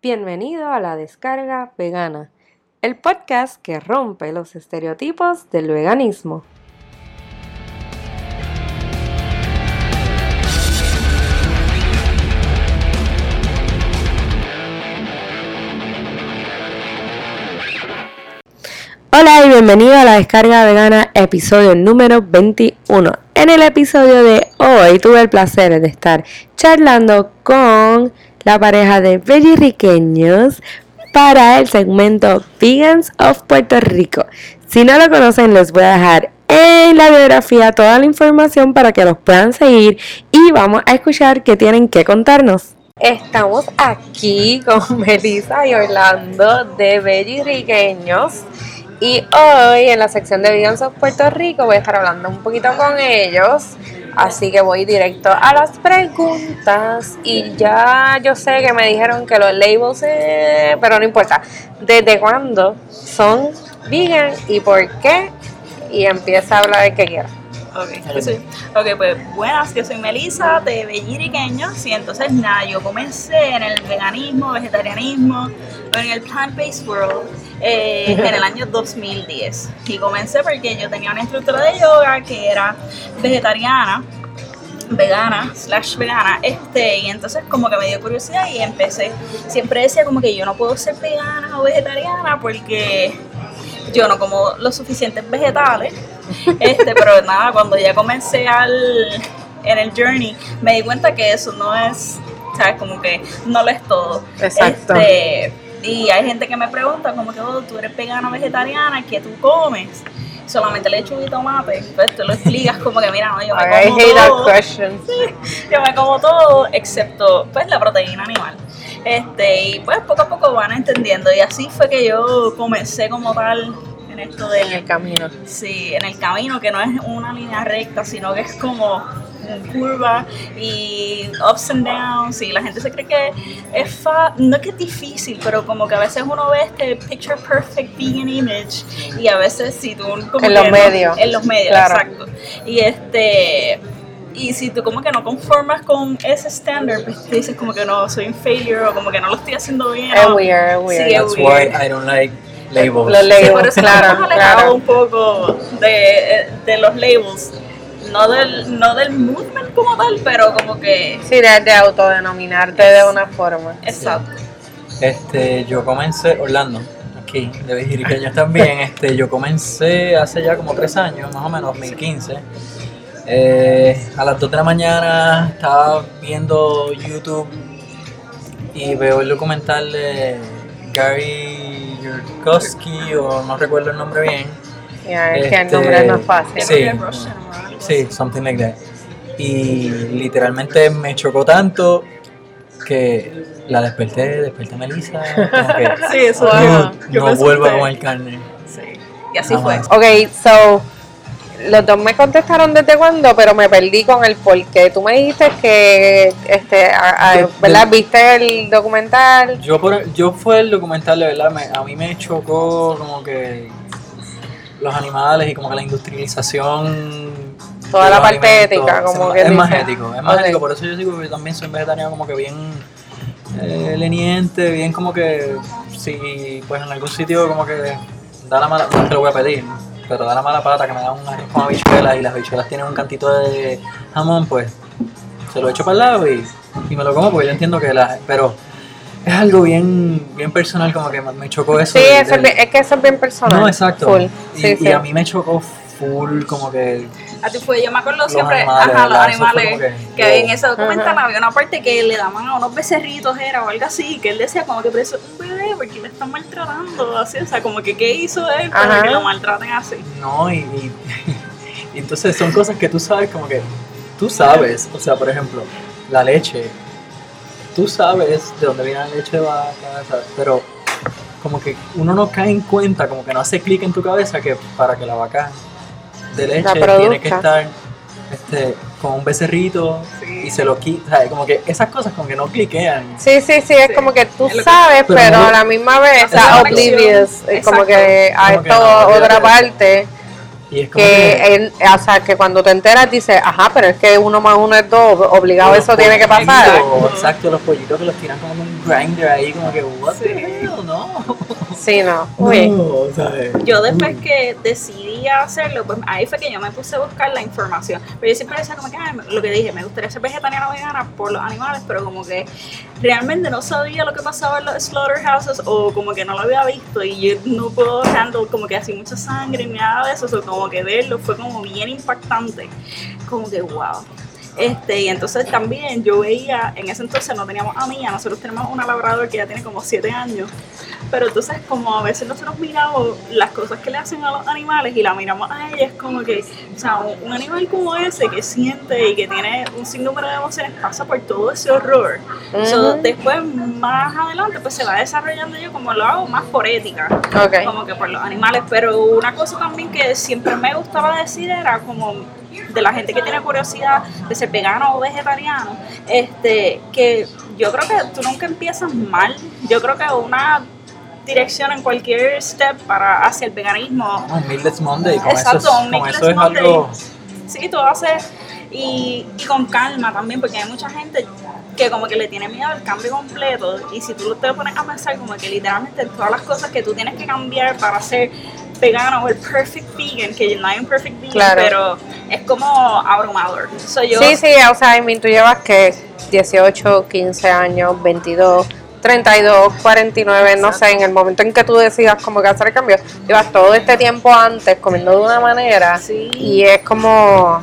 Bienvenido a la descarga vegana, el podcast que rompe los estereotipos del veganismo. Hola y bienvenido a la descarga vegana episodio número 21. En el episodio de hoy tuve el placer de estar charlando con la pareja de vegirriqueños para el segmento Vegans of Puerto Rico. Si no lo conocen, les voy a dejar en la biografía toda la información para que los puedan seguir y vamos a escuchar qué tienen que contarnos. Estamos aquí con Melissa y Orlando de Vegirriqueños. Y hoy en la sección de Vegans of Puerto Rico voy a estar hablando un poquito con ellos. Así que voy directo a las preguntas. Y ya yo sé que me dijeron que los labels, eh, pero no importa. ¿Desde cuándo son vegan y por qué? Y empieza a hablar de qué quiera. Ok, pues, sí. ok, pues buenas, yo soy Melissa de Belliriqueños y entonces nada, yo comencé en el veganismo, vegetarianismo, en el plant-based world eh, en el año 2010 y comencé porque yo tenía una instructora de yoga que era vegetariana vegana slash vegana este y entonces como que me dio curiosidad y empecé siempre decía como que yo no puedo ser vegana o vegetariana porque yo no como los suficientes vegetales este, pero nada, cuando ya comencé al, en el journey, me di cuenta que eso no es, ¿sabes? Como que no lo es todo. Exacto. Este, y hay gente que me pregunta, como que, oh, tú eres vegana vegetariana, ¿qué tú comes? Solamente lechuga y tomate. Pues tú lo explicas como que, mira, no, yo me I como hate that todo. question. Yo me como todo, excepto, pues, la proteína animal. Este, y pues poco a poco van entendiendo. Y así fue que yo comencé como tal en esto del En el camino. Sí, en el camino que no es una línea recta, sino que es como curva y ups and downs y la gente se cree que es fa no es que es difícil, pero como que a veces uno ve este picture perfect vegan image y a veces si tú como En los no- medios. en los medios, Claro. exacto. Y este y si tú como que no conformas con ese estándar, pues te dices como que no, soy un failure o como que no lo estoy haciendo bien. Es weird, es weird. Sí, es That's weird. why I don't like labels. Los Sí, labels, por eso claro, hemos alejado claro. un poco de, de los labels. No del, no del movement como tal, pero como que. Sí, de, de autodenominarte de una forma. Exacto. Este, yo comencé, Orlando, aquí, de Vigiriqueños también, este, yo comencé hace ya como tres años, más o menos, 2015. Eh, a las 2 de la mañana estaba viendo YouTube y veo el documental de Gary Yurkowski, o no recuerdo el nombre bien. Ya, es que el Este, nombre no es fácil. Sí. Sí, something like that. Y literalmente me chocó tanto que la desperté, desperté a Melissa. Sí, eso "Dude, ajá, yo no pensé vuelvo a usted. comer carne. Sí. Y así Jamás. fue. Ok, so, los dos me contestaron desde cuándo, pero me perdí con el por qué. Tú me dijiste que, este, a- ¿verdad? ¿Viste el documental? Yo, por, yo fue el documental, de verdad, me- a mí me chocó como que los animales y como que la industrialización. Toda la parte alimentos. ética, como que es más ético, es más ético. Por eso yo digo que también soy vegetariano como que bien eh, leniente, bien como que si pues en algún sitio como que da la mala, no que lo voy a pedir, pero da la mala pata que me da un con habichuelas y las habichuelas tienen un cantito de jamón, pues se lo echo para el lado y, y me lo como porque yo entiendo que la... Pero es algo bien, bien personal, como que me chocó eso. Sí, del- es, del- es que eso es bien personal. No, exacto. Full. Y, Sí, y sí. a mí me chocó full, como que... A ti fue, yo me acuerdo Los siempre, animales, ajá, los animales, que, que, en ese documental había una parte que le daban a unos becerritos, era o algo así, que él decía como que, pero eso es un bebé, porque le están maltratando, así, o sea, como que, ¿qué hizo él para Ajá. que lo maltraten así? No, y, y- y entonces son cosas que tú sabes como que tú sabes, o sea, por ejemplo, la leche, tú sabes de dónde viene la leche de vaca, ¿sabes? pero como que uno no cae en cuenta, como que no hace clic en tu cabeza que para que la vaca de leche tiene que estar este, con un becerrito Sí. y se lo quita, ¿sabes? como que esas cosas como que no cliquean. Sí, sí, sí, es Sí. como que tú sabes, Pero pero, no- a la misma vez estás conexión. oblivious. Es como que a Como que no, otra parte Y es como que, que... él- o sea, que cuando te enteras dices, ajá, pero es que uno más uno es dos, obligado eso tiene que pasar. Exacto, los pollitos que los tiran como un grinder ahí, como que, what the hell, no. Sí, no. Uy. No, ¿sabes? Yo después que decidí hacerlo, pues ahí fue que yo me puse a buscar la información. Pero yo siempre decía como que, "Ay, lo que dije, me gustaría ser vegetariana o vegana por los animales, pero como que realmente no sabía lo que pasaba en los slaughterhouses o como que no lo había visto y yo no puedo handle como que así mucha sangre ni nada de eso, o como que verlo fue como bien impactante. Como que, wow. Este, y entonces también yo veía, en ese entonces no teníamos a Mía, nosotros tenemos una labrador que ya tiene como 7 años, pero entonces como a veces nosotros miramos las cosas que le hacen a los animales y la miramos a ella, es como que, o sea, un, un animal como ese que siente y que tiene un sinnúmero de emociones pasa por todo ese horror. So, Ujú. después, más adelante, pues se va desarrollando yo como lo hago más por ética Ok. como que por los animales, pero una cosa también que siempre me gustaba decir era como de la gente que tiene curiosidad de ser vegano o vegetariano, este, que yo creo que tú nunca empiezas mal, yo creo que una dirección en cualquier step para hacia el veganismo un Monday, con Exacto, eso, es, un con eso es Monday. algo... Sí, tú haces y, y con calma también, porque hay mucha gente que como que le tiene miedo al cambio completo y si tú te pones a pensar como que literalmente todas las cosas que tú tienes que cambiar para ser vegano o el perfect vegan, que no hay un perfect vegan, Claro. pero es como abrumador. So, yo, Sí, sí, o sea, I mean, tú llevas que 18, 15 años, 22, 32, 49, no sé, en el momento en que tú decidas como que hacer el cambio, llevas todo este tiempo antes comiendo de una manera Sí. y es como...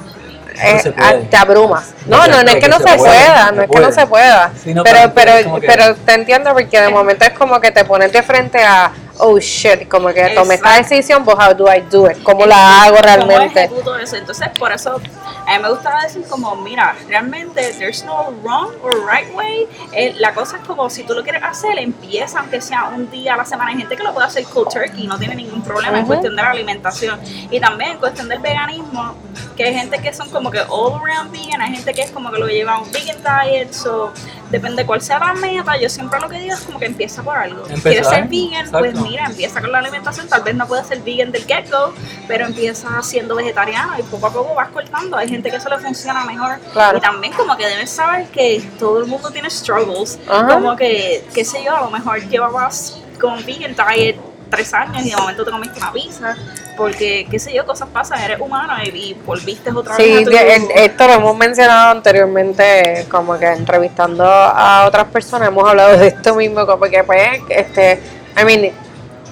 eh, se puede. ah, te abrumas. No, No, no, no es que no se pueda, no es que no se pueda. No, pero, es pero te entiendo porque de momento es como que te pones de frente a, oh shit, como que tomé esta decisión, pues how do I do it? ¿Cómo la hago ¿Cómo realmente? ejecuto eso? Entonces, por eso a mí me gustaba decir como, mira, realmente there's no wrong or right way. Eh, la cosa es como, si tú lo quieres hacer, empieza aunque sea un día a la semana. Hay gente que lo puede hacer cold turkey, no tiene ningún problema en Ujú. cuestión de la alimentación. Y también en cuestión del veganismo, que hay gente que son como que all around vegan, hay gente que es como que lo lleva a un vegan diet, so depende cuál sea la meta. Yo siempre lo que digo es como que empieza por algo. Empezar, ¿Quieres ser vegan? Pues exacto. Mira, empieza con la alimentación, tal vez no puedes ser vegan del get-go, pero empieza siendo vegetariano y poco a poco vas cortando. Hay gente que eso le funciona mejor. Claro. Y también como que debes saber que todo el mundo tiene struggles. Ajá. Como que, qué sé yo, a lo mejor llevabas con vegan diet tres años y de momento te comiste una pizza. Porque, qué sé yo, cosas pasan, eres humano y, y volviste otra vez Sí, tu... de- el- esto lo hemos mencionado anteriormente, como que entrevistando a otras personas hemos hablado de esto mismo, como que pues, este, I mean,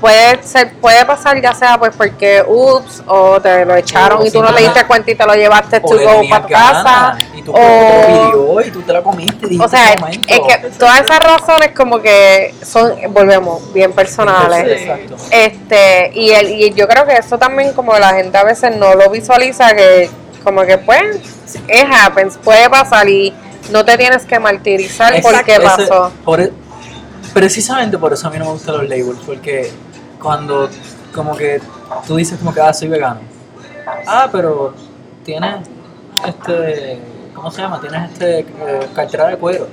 puede ser, puede pasar ya sea pues porque ups, o te lo echaron O y tú no te simplemente- diste cuenta y te lo llevaste to O le go para tu casa, y tú te lo o, pidió y tú te la comiste o sea, es que todas esas razones como que son, volvemos, bien personales. Exacto. Este, y, el, y yo creo que eso también como la gente a veces no lo visualiza, que como que pues, it happens, puede pasar y no te tienes que martirizar Exacto, porque ese- pasó. por e- precisamente por eso a mí no me gustan los labels, porque cuando como que tú dices como que ah, soy vegano. Ah, pero tienes este, ¿cómo se llama? Tienes este eh, cartera de cuero.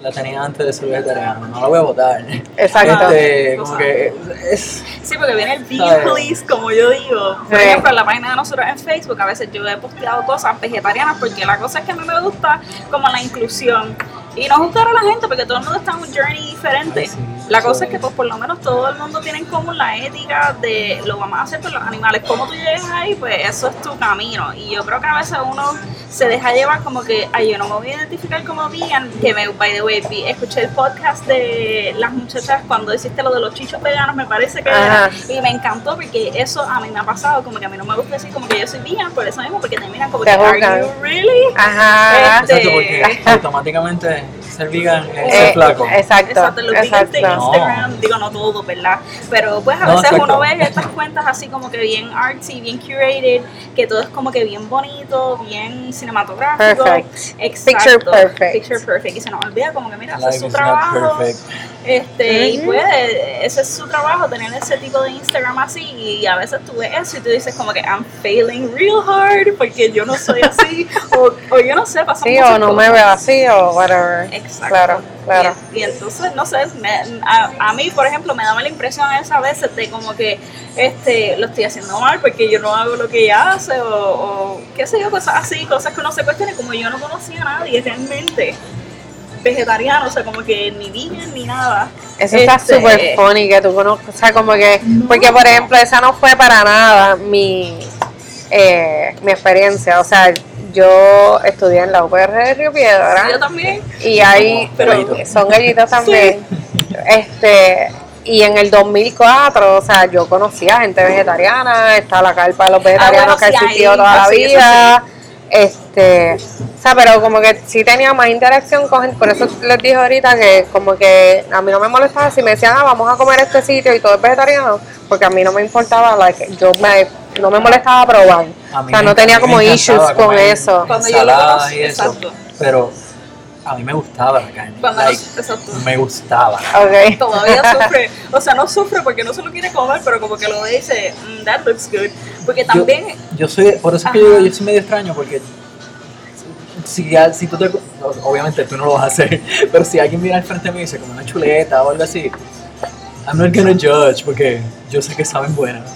La tenía antes de ser vegetariano, no la voy a botar. Exacto. Este, como que es Sí, porque viene el vegan police, como yo digo. Por Sí. ejemplo, en la página de nosotros en Facebook, a veces yo he posteado cosas vegetarianas porque la cosa es que a mí me gusta como la inclusión. Y no juzgar a la gente porque todo el mundo está en un journey diferente. Ay, sí, la cosa es es. que pues por lo menos todo el mundo tiene en común la ética de lo vamos a hacer por los animales. Cómo tú llegas ahí, pues eso es tu camino. Y yo creo que a veces uno se deja llevar como que, ay, yo no me voy a identificar como vegan. Que me, by the way, vi- escuché el podcast de las muchachas cuando hiciste lo de los chichos veganos, me parece que Ajá. era. Y me encantó porque eso a mí me ha pasado, como que a mí no me gusta decir como que yo soy vegan por eso mismo, porque te miran como que, are you really? Ajá. Este, exacto porque automáticamente ser vegan es Eh, ser flaco. Exacto. Exacto, los vegans de exacto. Instagram, digo no todo, ¿verdad? Pero pues a No, veces exacto. uno ve estas cuentas así como que bien artsy, bien curated, que todo es como que bien bonito, bien cinematográfico. Perfect. Exacto. Picture perfect. Picture perfect. Y se nos olvida como que mira, Life su trabajo. perfect. Este, y pues ese es su trabajo, tener ese tipo de Instagram así y a veces tú ves eso y tú dices como que I'm failing real hard porque yo no soy así o, o yo no sé, pasan Sí, o no me veo así o whatever. Exacto. Claro, claro. Y, y entonces, no sé, me- a, a mí, por ejemplo, me daba la impresión esa veces de como que este lo estoy haciendo mal porque yo no hago lo que ella hace o, o qué sé yo, cosas así, cosas que uno se cuestiona como yo no conocía a nadie realmente vegetariano, o sea, como que ni vegan ni nada. Eso está Este, súper funny que tú conozcas, o sea, como que, No. porque por ejemplo, esa no fue para nada mi, eh, mi experiencia, o sea, yo estudié en la UPR de Río Piedra Yo también. y ahí Pero- son gallitos también, este, y en el 2004, o sea, yo conocía gente vegetariana, está la carpa de los vegetarianos Ah, bueno, que ha sí, existido ahí, toda la eso vida, este, o sea, pero como que sí tenía más interacción con gente, por eso les dije ahorita que como que a mí no me molestaba si me decían, ah, vamos a comer este sitio y todo es vegetariano, porque a mí no me importaba, like, yo me, no me molestaba probar, o sea, no tenía como issues con eso. Cuando yo conocí, y eso, exacto. pero a mí me gustaba la carne. Cuando like, me gustaba. Ok. Todavía sufre, o sea, no sufre porque no se lo quiere comer, pero como que lo dice, "Mm, that looks good. Porque también, Yo soy, por eso es que yo, yo soy medio extraño, porque si, ya- si tú te, obviamente tú no lo vas a hacer, pero si alguien mira al frente de mí y dice como una chuleta o algo así, I'm not gonna judge, porque yo sé que saben buenas.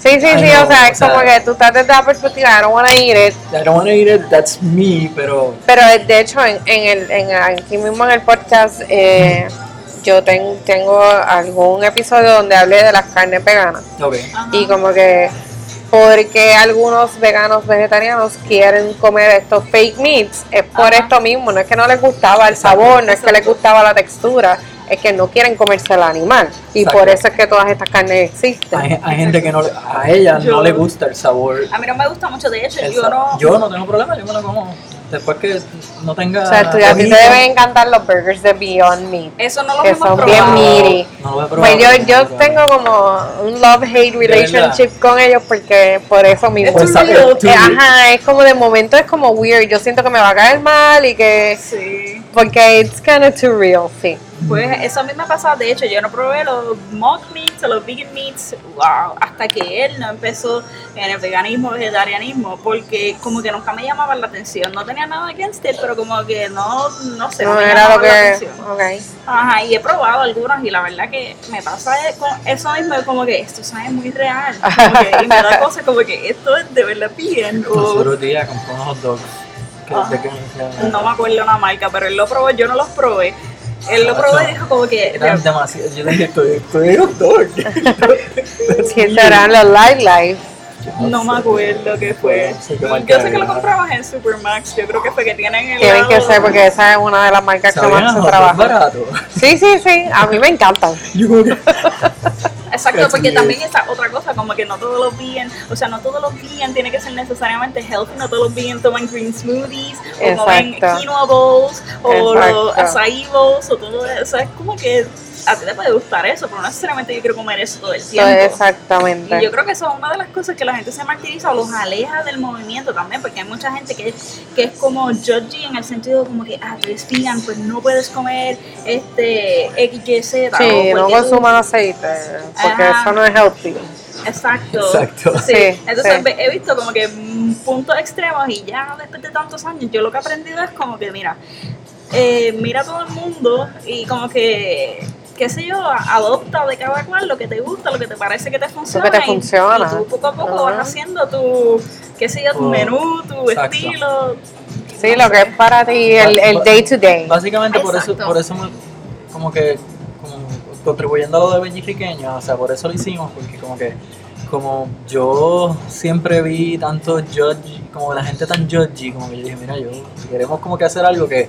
Sí, sí, Ay, sí, o sea, es como que tú estás desde la perspectiva, I don't wanna eat it, I don't wanna eat it, that's me, pero Pero de hecho, en, en el, en, aquí mismo en el podcast, eh, yo ten- tengo algún episodio donde hablé de las carnes veganas. ok. ajá, Y como que, porque algunos veganos vegetarianos quieren comer estos fake meats, es por Ajá. esto mismo. No es que no les gustaba el sabor, no es que les gustaba la textura, es que no quieren comerse el animal. Y Exacto. por eso es que todas estas carnes existen. Hay, hay gente que no, le- a ella Yo- no le gusta el sabor. a mí no me gusta mucho, de hecho, yo no... yo no tengo problema, yo me lo como. Después que no tenga. O sea, tú- a ti te deben encantar los burgers de Beyond Meat. Eso no lo que hemos son probado. bien meaty. No lo he probado. Pues yo, yo tengo como un love-hate relationship con ellos porque por eso mismo. Es Pues, Eh, ajá, es como de momento es como weird. Yo siento que me va a caer mal y que. Sí. Porque it's kind of too real, sí. Pues eso a mí me pasado, de hecho, yo no probé los mock meats o los vegan meats, wow, hasta que él no empezó en el veganismo, vegetarianismo, porque como que nunca me llamaban la atención, no tenía nada against it, pero como que no, no sé, no, No me era lo llamaban la que. atención. Ok. Ajá, y he probado algunos y la verdad que me pasa con eso mismo, es como que esto sabe muy real, como que, y me da cosas como que esto es de verdad bien, Los o otros días compré unos hot dogs. que- que- que- no me acuerdo la marca, pero él lo probó, yo no los probé. Él lo probó y dijo como que Eran demasiado. Yo le dije, estoy, estoy dog. ¿Quién serán los Live Live? No me acuerdo qué fue. No sé qué marca Yo sé que lo comprabas en Supermax. Yo creo que fue que tienen el. Tienen que ser porque esa es una de las marcas que más se trabaja. barato. Sí, sí, sí. A mí me encantan. Exacto, That's porque también esa otra cosa, como que no todos los vegan, o sea, no todos los vegan tienen que ser necesariamente healthy, no todos los vegan toman green smoothies, o comen Exacto. quinoa bowls, o los acai bowls, o todo eso. Es como que a ti te puede gustar eso, pero no necesariamente yo quiero comer eso todo el tiempo. Exactamente. Y yo creo que eso es una de las cosas que la gente se martiriza o los aleja del movimiento también, porque hay mucha gente que, que es como judgy en el sentido como que, ah, tú eres vegan, pues no puedes comer este XYZ. Sí, o no consuman aceite, porque Ajá. eso no es healthy. Exacto. Exacto. Sí. Sí, Entonces sí. he visto como que puntos extremos y ya después de tantos años, yo lo que he aprendido es como que, mira, eh, mira a todo el mundo y como que, qué sé yo, adopta de cada cual lo que te gusta, lo que te parece que te funciona. te y- funciona. Y, tú poco a poco vas haciendo tu, qué sé yo, tu Oh, menú, tu exacto. estilo. Sí, lo que es para ti, el, el day to day. Básicamente por eso, por eso me- como que como contribuyendo a lo de Bellifiqueño, o sea, por eso lo hicimos, porque como que como yo siempre vi tanto judge, como la gente tan judgy, como que yo dije, mira, yo queremos como que hacer algo que,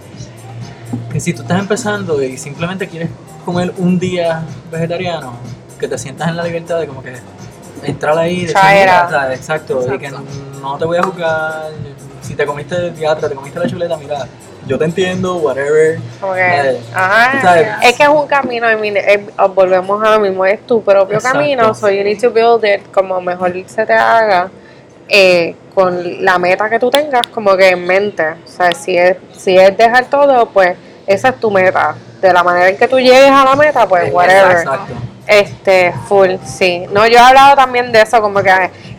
que si tú estás empezando y simplemente quieres comer un día vegetariano, que te sientas en la libertad de como que entrar ahí, decir, Try it mira, out. o sea, exacto, y que Exacto. no te voy a juzgar, si te comiste el teatro, te comiste la chuleta, mira, yo te entiendo, whatever. Que, Eh. Es que es un camino, I mean, es- volvemos a lo mismo, es tu propio Exacto. camino, so you need to build it como mejor se te haga, eh, con la meta que tú tengas como que en mente. O sea, si es, si es dejar todo, pues esa es tu meta. De la manera en que tú llegues a la meta, pues whatever. Exacto. Este, full, sí. No, yo he hablado también de eso, como que,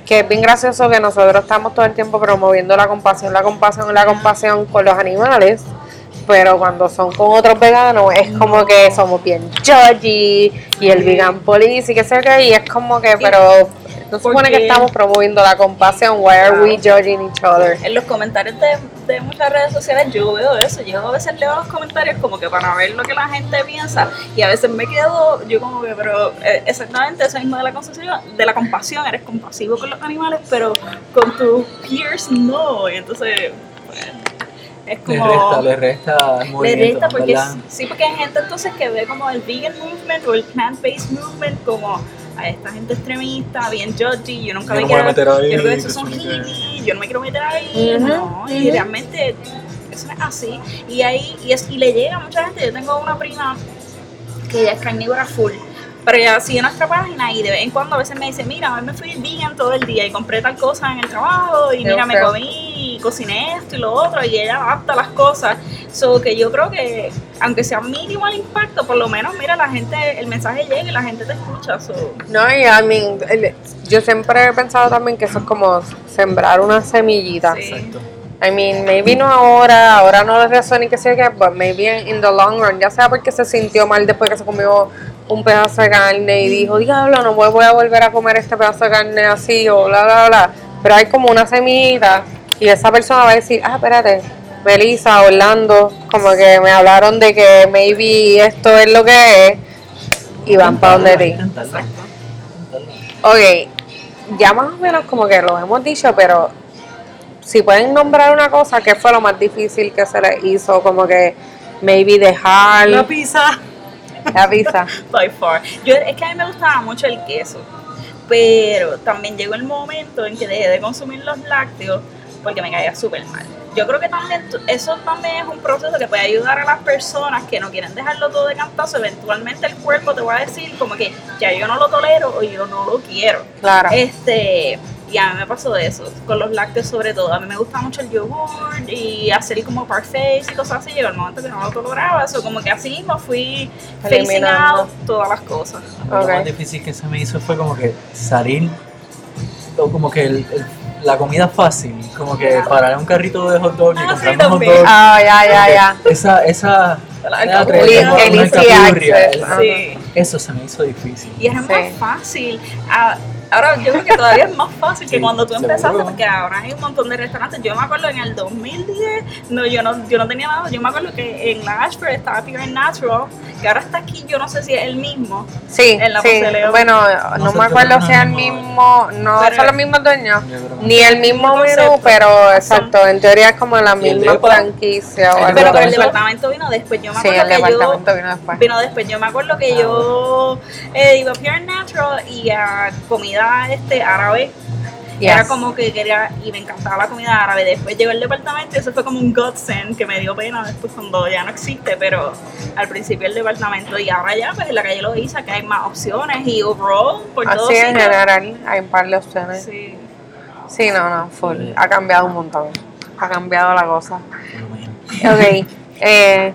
que es bien gracioso que nosotros estamos todo el tiempo promoviendo la compasión, la compasión, la compasión con los animales, pero cuando son con otros veganos es como que somos bien judgy y el vegan police y qué sé qué, y es como que, pero no se supone que estamos promoviendo la compasión, why are we judging each other? En los comentarios de, de muchas redes sociales yo veo eso, yo a veces leo los comentarios como que para ver lo que la gente piensa y a veces me quedo, yo como que, pero eh, exactamente eso mismo de la compasión, de la compasión, eres compasivo con los animales, pero con tus peers no, y entonces pues, es Le como... resta, le resta Le resta porque ¿verdad? sí, porque hay gente entonces que ve como el vegan movement o el plant-based movement como a esta gente extremista, bien judgy, yo nunca Yo me no me voy a quiero, meter ahí, yo creo que esos son hippies, yo no me quiero meter ahí, no, y realmente eso no es así, y ahí, y, es, y le llega a mucha gente, yo tengo una prima que ella es carnívora full, pero ella sigue nuestra página y de vez en cuando a veces me dice, mira, hoy me fui vegan todo el día y compré tal cosa en el trabajo y mira, me comí y cociné esto y lo otro y ella adapta las cosas. So que yo creo que, aunque sea mínimo el impacto, por lo menos, mira, la gente, el mensaje llega y la gente te escucha. So, No, y I mean, yo siempre he pensado también que eso es como sembrar una semillita. Sí. Exacto. I mean, maybe no ahora, ahora no le resuena y que sé qué, but maybe in the long run, ya sea porque se sintió mal después que se comió un pedazo de carne y dijo, diablo, no voy voy a volver a comer este pedazo de carne así o bla, bla, bla. Pero hay como una semillita y esa persona va a decir, ah, espérate, Melissa, Orlando, como que me hablaron de que maybe esto es lo que es y van para donde ti. Ok, ya más o menos como que lo hemos dicho, pero si pueden nombrar una cosa, ¿qué fue lo más difícil que se les hizo? Como que maybe dejar La pizza. la pizza. By far. Yo, es que a mí me gustaba mucho el queso, pero también llegó el momento en que dejé de consumir los lácteos porque me caía súper mal. Yo creo que también eso también es un proceso que puede ayudar a las personas que no quieren dejarlo todo de cantazo. Eventualmente el cuerpo te va a decir como que ya yo no lo tolero o yo no lo quiero. Claro. Este, y a mí me pasó eso, con los lácteos sobre todo. A mí me gusta mucho el yogur y hacer como parfaits y cosas así. Llegó el momento que no lo toleraba, eso como que así mismo fui facing Eliminando. out todas las cosas. Lo más difícil que se me hizo fue como que salir, o como que el- el- la comida fácil, como que parar un carrito de hot dog y Ah, sí, comprarme un hot dog. Ah, ya, ya, ya. Esa, esa, La El el-. Sí. Eso se me hizo difícil. Y era Sí. más fácil. Ah, ahora yo creo que todavía es más fácil que Sí, cuando tú seguro. empezaste, porque ahora hay un montón de restaurantes. Yo me acuerdo en el 2010, no, yo no, yo no tenía nada. Yo me acuerdo que en la Ashford estaba Pure Natural, que ahora está aquí, yo no sé si es el mismo. Sí, En la sí. Bueno, No no sé me acuerdo si es el mismo, no Pero- son los mismos dueños, Yo ni el mismo menú, pero exacto, en teoría es como la ¿Y el misma franquicia o ¿El algo Pero, pero el departamento vino después. Yo me Sí, acuerdo el que yo departamento vino después. Vino después, yo me acuerdo que Ah, yo eh, iba a Pure Natural y a comida este árabe. Yes. Era como que quería, y me encantaba la comida árabe. Después llegó el departamento y eso fue como un godsend que me dio pena después cuando ya no existe, pero al principio el departamento. Y ahora ya, pues en la calle Loiza, que hay más opciones y overall, por todo Así en sitio. general hay un par de opciones. Sí. Sí, no, no, full. Ha cambiado un montón. Ha cambiado la cosa. Lo. Ok, eh,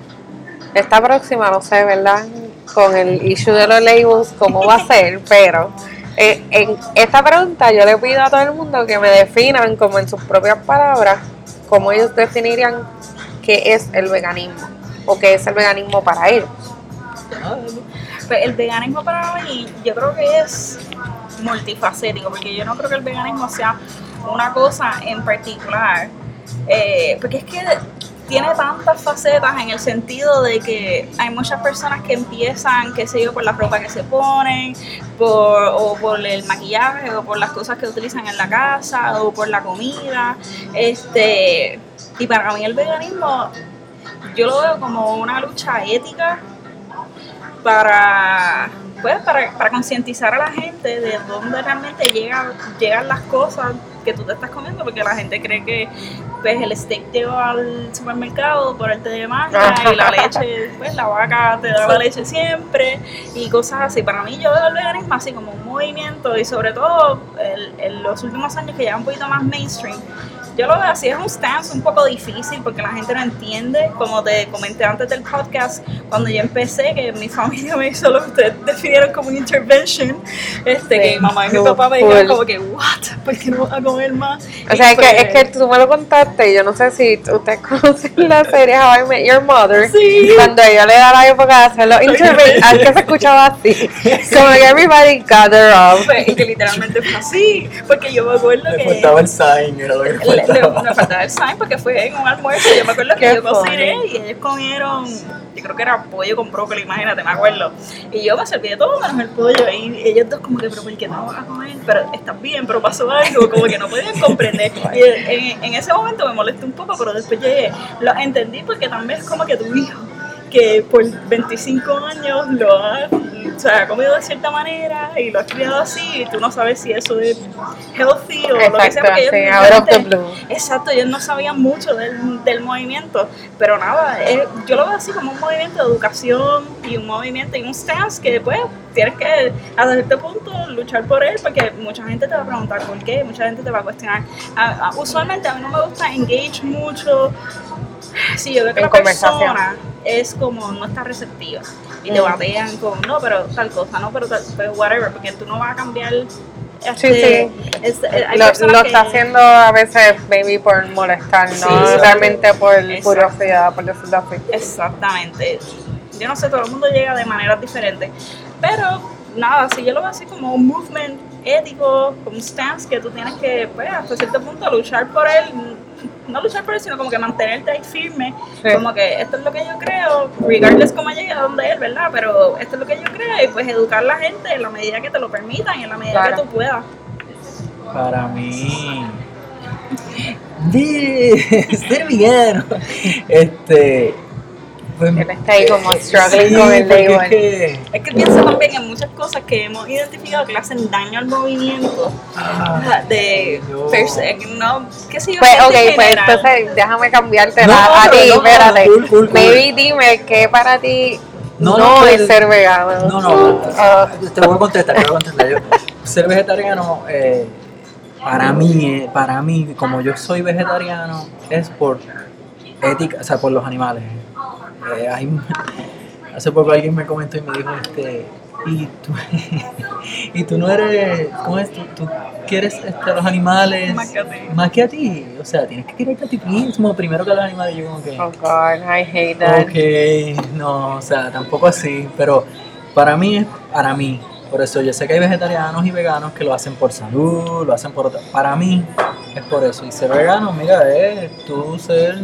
esta próxima no sé, ¿verdad? Con el issue de los labels, cómo va a ser, pero eh, en esta pregunta yo le pido a todo el mundo que me definan, como en sus propias palabras, cómo ellos definirían qué es el veganismo o qué es el veganismo para ellos. Pues el veganismo para mí, yo creo que es multifacético, porque yo no creo que el veganismo sea una cosa en particular, eh, porque es que tiene tantas facetas en el sentido de que hay muchas personas que empiezan, qué sé yo, por la ropa que se ponen, por, o por el maquillaje, o por las cosas que utilizan en la casa, o por la comida, este, y para mí el veganismo, yo lo veo como una lucha ética para pues para, para concientizar a la gente de dónde realmente llegan, llegan las cosas que tú te estás comiendo, porque la gente cree que pues el steak te va al supermercado por el té de manga y la leche, pues la vaca te da la leche siempre y cosas así. Para mí yo veo el veganismo así como un movimiento y sobre todo en los últimos años que ya un poquito más mainstream, yo lo veo así, es un stance un poco difícil porque la gente no entiende, como te comenté antes del podcast, cuando yo empecé, que mi familia me hizo lo que ustedes definieron como un intervention, este, que mi mamá y mi papá me dijeron como que, what, ¿por qué no vas a comer más? O sea, es que, es que tú me lo contaste, yo no sé si ustedes conocen la serie How I Met Your Mother, Sí. cuando ella le da la época de hacer los interventions, al que se escuchaba así, como que everybody gather up. Fue- y que literalmente fue así, porque yo me acuerdo Le que... faltaba el sign, era lo que le me faltaba el sign porque fue en un almuerzo. Yo me acuerdo que yo cociné y ellos comieron, yo creo que era pollo con brócoli, imagínate, me acuerdo. Y yo me serví de todo menos el pollo. Y ellos dos, como que, pero ¿por qué no vas a comer? Pero estás bien, pero pasó algo, como que no podían comprender. Y en, en ese momento me molesté un poco, pero después llegué, lo entendí porque también es como que tu hijo que por 25 años lo ha, o sea, ha comido de cierta manera y lo has criado así y tú no sabes si eso es healthy o lo que sea. Exacto, porque ellos sí, out of the realmente- blue. Exacto, ellos no sabían mucho del, del movimiento, pero nada, eh, yo lo veo así como un movimiento de educación y un movimiento y un stance que después tienes que hasta cierto punto luchar por él porque mucha gente te va a preguntar por qué, mucha gente te va a cuestionar. A- a- usualmente a mí no me gusta engage mucho si yo veo que En la persona es como no está receptiva y te Mm. batean con no, pero tal cosa, no, pero, tal, pero whatever, porque tú no vas a cambiar. Sí, este, sí. es- eh, hay Lo, personas lo que- está haciendo a veces maybe por molestar, no Sí, realmente por Exacto. curiosidad, por decirlo así. Exactamente. Yo no sé, todo el mundo llega de maneras diferentes. Pero nada, si yo lo veo así como un movement ético, como un stance que tú tienes que, pues, hasta cierto punto luchar por él. No luchar por él, sino como que mantenerte ahí firme. Sí. Como que esto es lo que yo creo, regardless cómo llegue a donde él, ¿verdad? Pero esto es lo que yo creo y pues educar a la gente en la medida que te lo permitan y en la medida Claro. que tú puedas. Para mí. De ser villano. Este. Pues, Él está ahí como eh, struggling sí, con el label. Es que, Es que pienso también en muchas cosas que hemos identificado que le hacen daño al movimiento. ah, de No. pers- no qué sé yo Pues, ok, pues entonces déjame cambiarte No, a ti, no, espérate. cool, cool, cool. Maybe dime qué para ti no, No, no, es el- ser vegano. No, no, Ah. te voy a contestar, te voy a contestar. Yo, ser vegetariano, eh, para mí, eh, para mí, como yo soy vegetariano, es por ética, o sea, por los animales. Eh, hay- hace poco alguien me comentó y me dijo, este, y tú, y tú no eres, ¿cómo es? Tú, tú quieres este, los animales Más que a ti. más que a ti. O sea, tienes que quererte a ti mismo primero que a los animales. Yo como que... Oh God, I hate that. Ok, no, o sea, tampoco así, pero para mí es para mí. Por eso yo sé que hay vegetarianos y veganos que lo hacen por salud, lo hacen por otra. Para mí es por eso. Y ser vegano, mira, es tú ser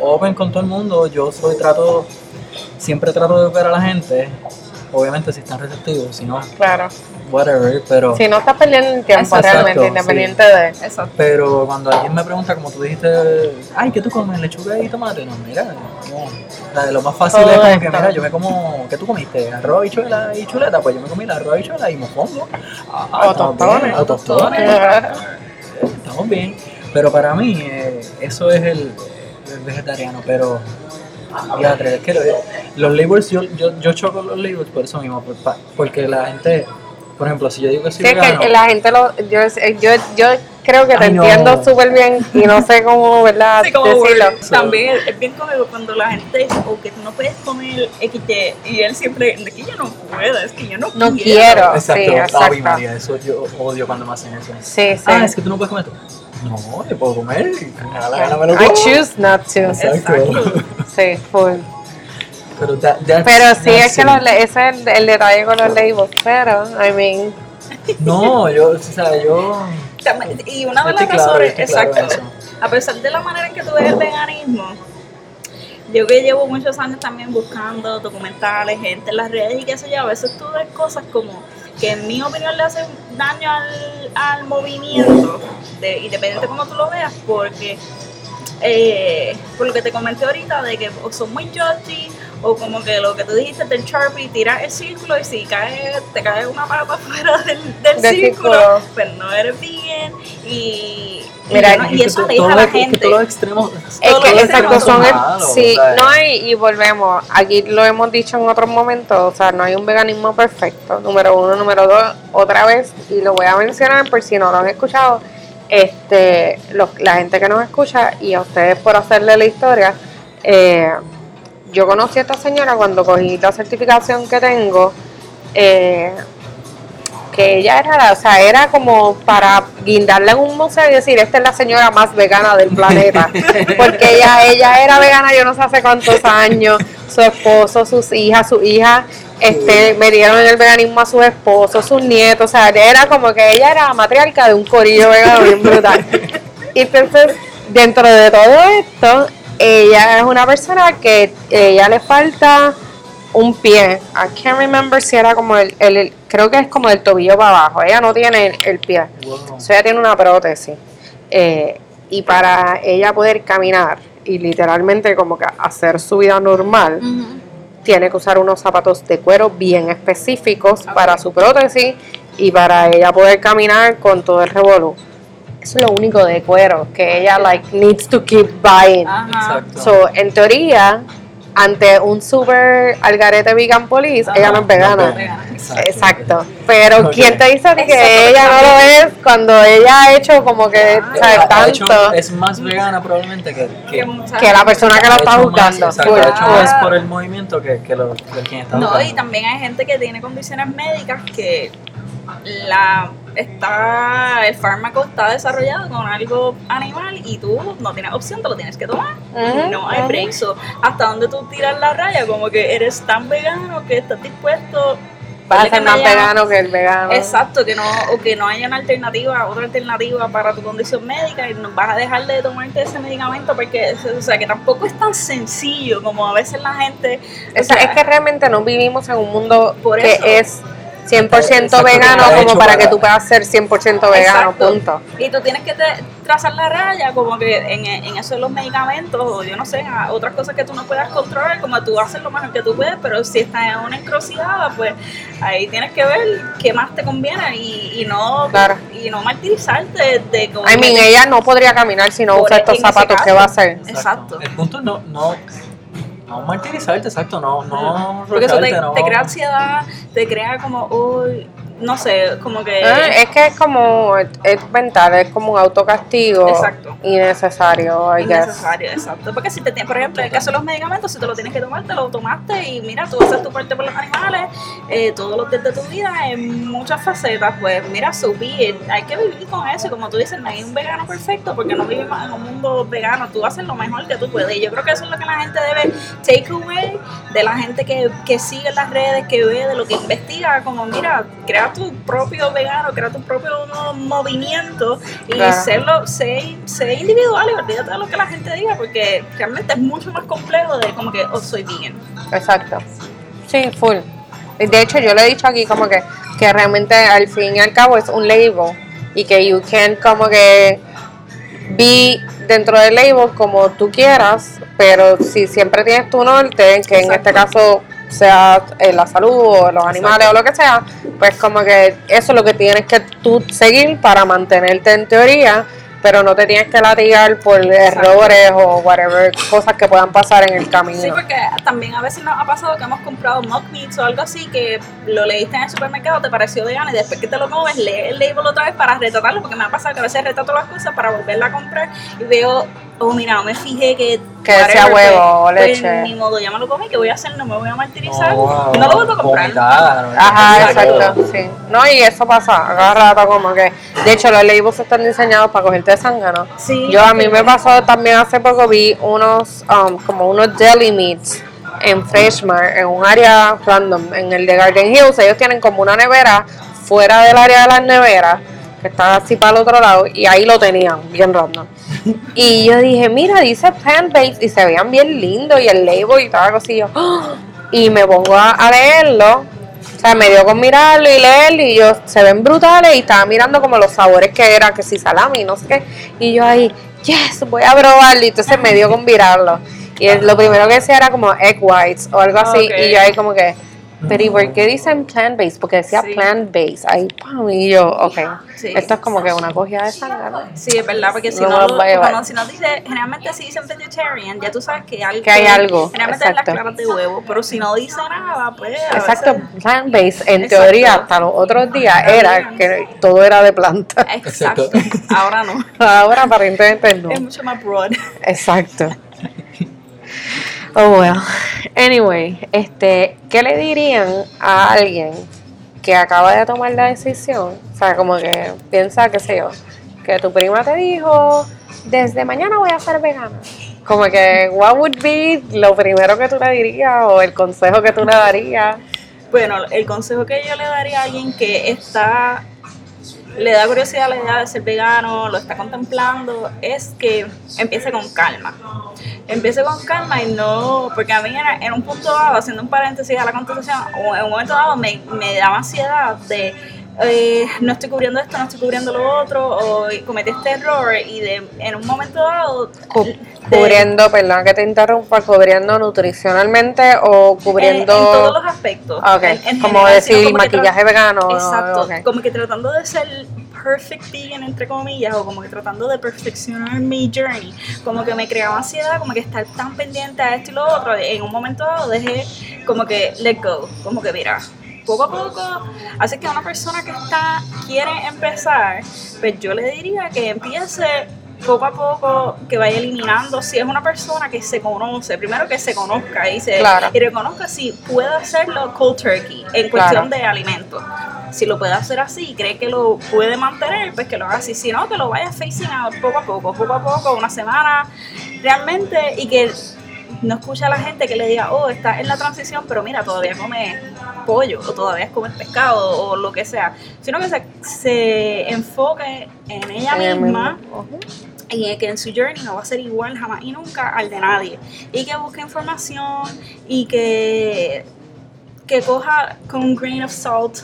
open con todo el mundo. Yo soy trato, siempre trato de ver a la gente. Obviamente si están receptivos, si no, Claro. whatever, pero... Si no estás perdiendo el tiempo Exacto, realmente, sí. independiente de. Exacto. Pero cuando alguien me pregunta, como tú dijiste, ay, ¿qué tú comes? ¿Lechuga y tomate? No, mira, no. La- lo más fácil Todo es como esto. que, mira, yo me como, ¿qué tú comiste? Arroz, habichuela y chuleta. Pues yo me comí la arroz, habichuela y mofongo. Ah, O estamos tostones. bien, O tostones. Estamos bien. Pero para mí, eh, eso es el vegetariano. Pero, diatre, es que lo- los labels, yo, yo, yo choco los labels por eso mismo. por- pa- porque la gente, por ejemplo, si yo digo que soy Sí, es vegano. que la gente lo. Yo, yo, yo creo que te Ay, no. entiendo súper bien y no sé cómo, ¿verdad? Decirlo. word. también es bien cómico cuando la gente dice, o que tú no puedes comer XY, y él siempre, de que yo no puedo, es que yo no, No quiero. Exacto, sí, exacto. María, eso yo odio cuando me hacen eso. Sí, sí. Ah, es que tú no puedes comer esto. No, yo puedo comer. y me da la gana, me lo I choose not to. Exacto. Sí, full. Pero, that- that's- Pero sí, that's es que los ese es el, el detalle con los labels. Pero, I mean, No, yo, o sea, yo. Y una de Yo las razones, claro en exacto, a pesar de la manera en que tú ves el veganismo, yo que llevo muchos años también buscando documentales, gente en las redes y qué sé yo, a veces tú ves cosas como que en mi opinión le hacen daño al, al movimiento, de, independiente de cómo tú lo veas, porque eh, por lo que te comenté ahorita de que son muy judgy o como que lo que tú dijiste del Sharpie, tiras el círculo y si cae, te cae una pata fuera del, círculo, círculo. pues no eres bien y, y Mira, no- y que eso todo a la que- gente. todos los extremos. es Todos que los exacto, extremos son malos, sí, o sea, no hay, y volvemos, aquí lo hemos dicho en otros momentos, o sea, no hay un veganismo perfecto, número uno, número dos, otra vez, y lo voy a mencionar por si no lo han escuchado, este, los- la gente que nos escucha y a ustedes por hacerle la historia, eh, yo conocí a esta señora cuando cogí la certificación que tengo, eh, que ella era, la- o sea, era como para guindarla en un museo y decir, esta es la señora más vegana del planeta, porque ella, ella era vegana yo no sé hace cuántos años, su esposo, sus hijas, sus hijas, este, me dieron en el veganismo a sus esposos, sus nietos, o sea, era como que ella era matriarca de un corillo vegano bien brutal. Y entonces, dentro de todo esto, ella es una persona que ella le falta un pie. I can't remember si era como el, el- el- creo que es como del tobillo para abajo. Ella no tiene el, el pie. Wow. O sea, ella tiene una prótesis. Eh, y para ella poder caminar y literalmente como que hacer su vida normal, tiene que usar unos zapatos de cuero bien específicos para su prótesis y para ella poder caminar con todo el revolú. Eso es lo único de cuero que ella like needs to keep buying. Ajá. Exacto. So, en teoría, ante un super algarete vegan police, ella no es vegana. Vegana. Exacto. Exacto. Pero Ok. ¿quién te dice Exacto, que ella no lo es cuando ella ha hecho como que, Ah. ¿sabes? Ha hecho- Tanto es más vegana probablemente que, que, Que la persona que la está hecho más- hecho full. más por el movimiento que, que, lo, que quien está No, juzgando. y también hay gente que tiene condiciones médicas que la está el fármaco está desarrollado con algo animal y tú no tienes opción, te lo tienes que tomar. Ujú, no hay break. So, hasta donde tú tiras la raya, como que eres tan vegano que estás dispuesto Vas a ser más vegano que el vegano. Exacto, que no, o que no haya una alternativa, otra alternativa para tu condición médica y no vas a dejar de tomarte ese medicamento porque, o sea, que tampoco es tan sencillo como a veces la gente. o O sea, sea, es que realmente no vivimos en un mundo Por que eso. es 100% Exacto, vegano como para para- que tú puedas ser 100% vegano, Exacto. punto. Y tú tienes que te- trazar la raya como que en, en eso de los medicamentos o yo no sé, otras cosas que tú no puedas controlar, como tú haces lo mejor que tú puedes, pero si estás en una encrucijada, pues ahí tienes que ver qué más te conviene y, y no Claro. y no martirizarte de como I mean, ella no podría caminar si no usa estos zapatos, ¿qué va a hacer? Exacto. El punto es no, no, no martirizarte, exacto, no, no Porque eso te, no. te crea ansiedad, te crea como, uy, no sé, como que... Eh, es que es como, es, mental, es como un autocastigo Exacto. innecesario, I guess. Innecesario, exacto. Porque si te tienes, por ejemplo, en el caso de los medicamentos, si te lo tienes que tomar, te lo tomaste y mira, tú haces tu parte por los animales eh, todos los días de tu vida en muchas facetas, pues mira, it. Hay que vivir con eso. y Como tú dices, no hay un vegano perfecto porque no vivimos en un mundo vegano. Tú haces lo mejor que tú puedes. Y yo creo que eso es lo que la gente debe take away de la gente que, que sigue las redes, que ve, de lo que investiga. Como mira, crea tu propio vegano, crea tu propio movimiento y Claro. serlo, sé, sé individual y olvídate de lo que la gente diga porque realmente es mucho más complejo de como que, oh, soy vegan. Exacto. Sí, full. De hecho, yo le he dicho aquí como que, que realmente al fin y al cabo es un label y que you can como que be dentro del label como tú quieras, pero si siempre tienes tu norte, que en este caso sea eh, la salud o los animales o lo que sea, pues como que eso es lo que tienes que tú seguir para mantenerte en teoría, pero no te tienes que latigar por errores o whatever cosas que puedan pasar en el camino. Sí, porque también a veces nos ha pasado que hemos comprado mock meats o algo así que lo leíste en el supermercado, te pareció vegano y después que te lo comes, lees el label otra vez para retratarlo, porque me ha pasado que a veces retrato las cosas para volverla a comprar y veo, oh mira, no me fijé que... Que whatever, huevo o pues, leche. ni modo, ya me lo comí, ¿qué voy a hacer? No me voy a martirizar. No, wow, no lo vuelvo a comprar. Ajá, Exacto. sí. No, y eso pasa cada rato como que, de hecho los labels están diseñados para cogerte de zángano. Sí, Yo a mí me pasó también hace poco, vi unos, um, como unos deli meats en Freshmart, en un área random, en el de Garden Hills, ellos tienen como una nevera fuera del área de las neveras, que está así para el otro lado, y ahí lo tenían, bien random. Y yo dije, mira, dice plant-based, y se veían bien lindos, y el label y toda y yo, ¡ah! y me pongo a, a leerlo, o sea, me dio con mirarlo y leerlo, y yo, se ven brutales, y estaba mirando como los sabores que eran, que si salami, no sé qué, y yo ahí, yes, voy a probarlo, y entonces me dio con mirarlo. Y lo primero que decía era como egg whites o algo así, y yo ahí como que, Pero ¿y por qué dicen plant-based? Porque decía Sí. plant-based. Ahí, pam, y yo, ok. Sí. Esto es como que una cogida de sangre, ¿no? Sí, es verdad, porque si No no, cuando- si no dice, generalmente si dicen vegetarian, ya tú sabes que, algo, Que hay algo, Generalmente es exacto. las claras de huevo, pero si no dice nada, pues. Exacto, plant-based. En Exacto. teoría, hasta los otros días era que todo era de planta. Exacto. Exacto. Ahora no. Ahora aparentemente no. Es mucho más broad. Exacto. Oh well. Anyway, este, ¿qué le dirían a alguien que acaba de tomar la decisión? O sea, como que piensa, qué sé yo, que tu prima te dijo, desde mañana voy a ser vegana. Como que, what would be lo primero que tú le dirías o el consejo que tú le darías? Bueno, el consejo que yo le daría a alguien que está, le da curiosidad la idea de ser vegano, lo está contemplando, es que empiece con calma. Empiece con calma y no, porque a mí en, en un punto dado, haciendo un paréntesis a la contestación, en un momento dado me, me daba ansiedad de eh, no estoy cubriendo esto, no estoy cubriendo lo otro, o cometí este error y de en un momento dado de- cubriendo, perdón que te interrumpa, cubriendo nutricionalmente o cubriendo... En, en todos los aspectos. En- en como general, decir como maquillaje vegano. Exacto, como que tratando de ser perfect vegan entre comillas o como que tratando de perfeccionar mi journey, como que me creaba ansiedad, como que estar tan pendiente a esto y lo otro, en un momento dado dejé como que let go, como que mira, poco a poco, así que a una persona que está quiere empezar, pues yo le diría que empiece poco a poco que vaya eliminando si es una persona que se conoce primero que se conozca y se Claro. y reconozca si puede hacerlo cold turkey en cuestión de alimentos si lo puede hacer así y cree que lo puede mantener, pues que lo haga así. Si no, que lo vaya facing out poco a poco, poco a poco, una semana, realmente, y que no escucha a la gente que le diga, oh, está en la transición, pero mira, todavía come pollo, o todavía come pescado, o lo que sea. Sino que se, se enfoque en ella misma y que en su journey no va a ser igual jamás y nunca al de nadie. Y que busque información y que, que coja con un grain of salt,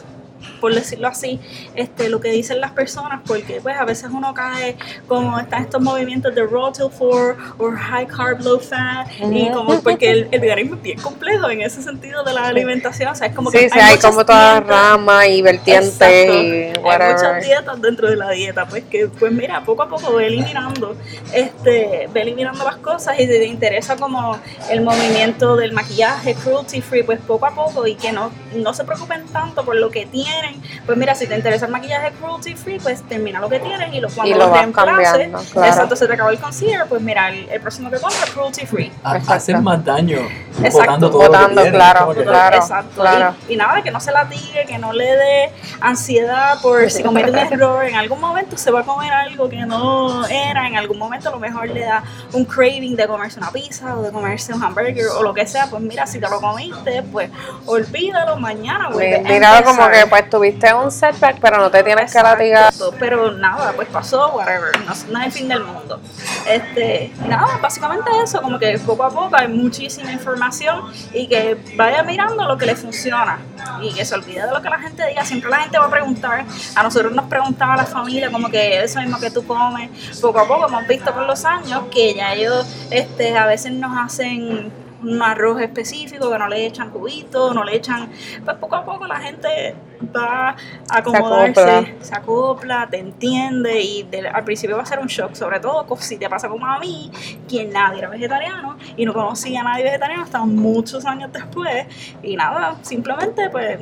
por decirlo así, este, lo que dicen las personas, porque pues a veces uno cae como están estos movimientos de raw till 4 o high carb, low fat, y como porque el, el veganismo es bien complejo en ese sentido de la alimentación, o sea, es como Sí, que sí, hay muchas como todas ramas y vertientes Exacto. y Hay whatever. muchas dietas dentro de la dieta, pues que, pues mira, poco a poco ve eliminando, este, ve eliminando las cosas y si te interesa como el movimiento del maquillaje cruelty free, pues poco a poco y que no, no se preocupen tanto por lo que tienen, pues mira, si te interesa el maquillaje cruelty free, pues termina lo que tienes y lo, cuando Y lo vas cambiando, claro. exacto, se te acabó el concealer, pues mira, el, el próximo que compras cruelty free. Hacen más daño Exacto. botando todo lo que Botando, tienen, claro, que- claro. Exacto. claro. Y, y nada, que no se la diga, que no le dé ansiedad por si comete un error. En algún momento se va a comer algo que no era. En algún momento a lo mejor le da un craving de comerse una pizza o de comerse un hamburger o lo que sea. Pues mira, si te lo comiste, pues olvídalo. Mañana Mira como que pues tuviste un setback, pero no te tienes que Exacto, latigar. Pero nada, pues pasó, whatever, no, no es el fin del mundo. Este, nada, básicamente eso, como que poco a poco hay muchísima información y que vaya mirando lo que le funciona y que se olvide de lo que la gente diga. Siempre la gente va a preguntar, a nosotros nos preguntaba la familia como que eso mismo que tú comes. Poco a poco hemos visto con los años que ya ellos este, a veces nos hacen un arroz específico que no le echan cubitos, no le echan, pues poco a poco la gente va a acomodarse, acopla. se acopla, te entiende y de- al principio va a ser un shock, sobre todo si te pasa como a mí, que nadie era vegetariano y no conocía a nadie vegetariano hasta muchos años después y nada, simplemente pues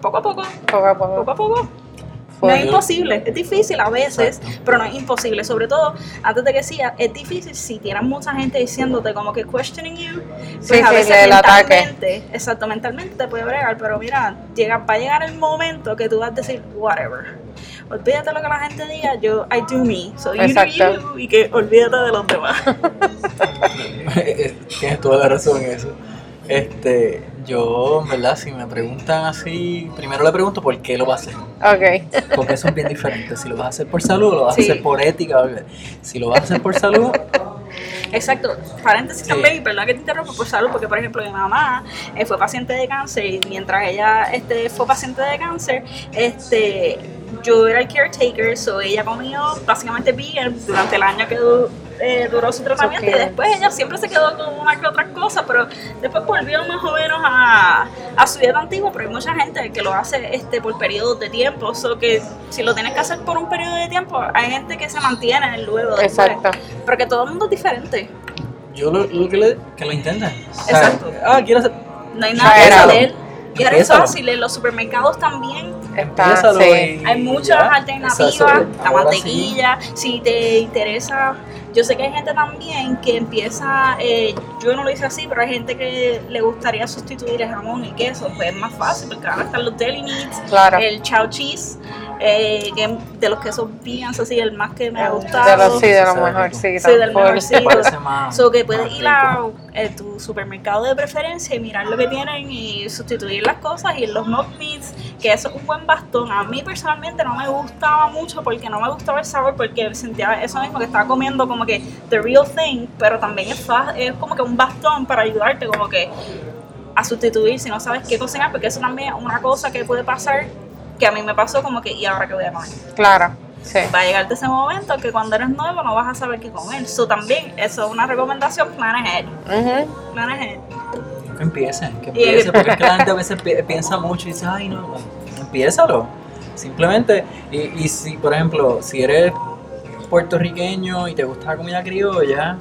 poco a poco, Poco a poco. poco a poco. No es imposible, es difícil a veces, pero no es imposible. Sobre todo, antes de que sea, es difícil si tienes mucha gente diciéndote como que questioning you, pues Sí, a sí, veces el ataque. mentalmente, exacto, mentalmente te puede bregar, pero mira, llega, va a llegar el momento que tú vas a decir, whatever. Olvídate lo que la gente diga, yo, I do me, so you Exacto. do you, y que olvídate de los demás. Tienes toda la razón en eso. Este, yo, en verdad, si me preguntan así, primero le pregunto por qué lo va a hacer. Ok. Porque eso es bien diferente. Si lo vas a hacer por salud lo vas Sí. a hacer por ética. Si lo vas a hacer por salud, Exacto, paréntesis Sí. también, perdón que te interrumpa por salud, porque por ejemplo mi mamá eh, fue paciente de cáncer y mientras ella este, fue paciente de cáncer, este, yo era el caretaker, so ella comió básicamente vegan durante el año que eh, duró su tratamiento y después ella siempre se quedó con una que otra cosa, pero después volvió más o menos a, a su dieta antigua, pero hay mucha gente que lo hace este por periodos de tiempo, so que si lo tienes que hacer por un periodo de tiempo, hay gente que se mantiene luego después, Exacto. pero que todo el mundo es diferente. Yo lo, lo que, le, que lo intenten. O Exacto. Ah, quiero hacer. No hay nada que hacer. Y ahora es fácil, en los supermercados también Está, sí. hay muchas alternativas, la mantequilla, si te interesa, yo sé que hay gente también que empieza, eh, yo no lo hice así, pero hay gente que le gustaría sustituir el jamón y queso, pues es más fácil, porque ahora están los deli meats, Claro. el chow cheese, eh, que de los quesos vegans, así, el más que me ha gustado. De los, sí, de los Sabe mejorcitos. Sí, del mejorcito. So que puedes ir a eh, tu supermercado de preferencia y mirar lo que tienen y sustituir las cosas y los mock meats, que eso es un buen bastón. A mí personalmente no me gustaba mucho porque no me gustaba el sabor porque sentía eso mismo que estaba comiendo como que the real thing, pero también es, es como que un bastón para ayudarte como que a sustituir si no sabes qué cocinar, porque eso también es una cosa que puede pasar que a mí me pasó como que y ahora qué voy a comer Claro. Sí. va a llegarte ese momento que cuando eres nuevo no vas a saber qué comer. Eso también, eso es una recomendación, plan ahead. Ujú. Plan ahead. Que empiecen, que empiecen, porque es que la gente a veces pi- piensa mucho y dice, ay no, empiézalo. Simplemente, y, y si, por ejemplo, si eres puertorriqueño y te gusta la comida criolla,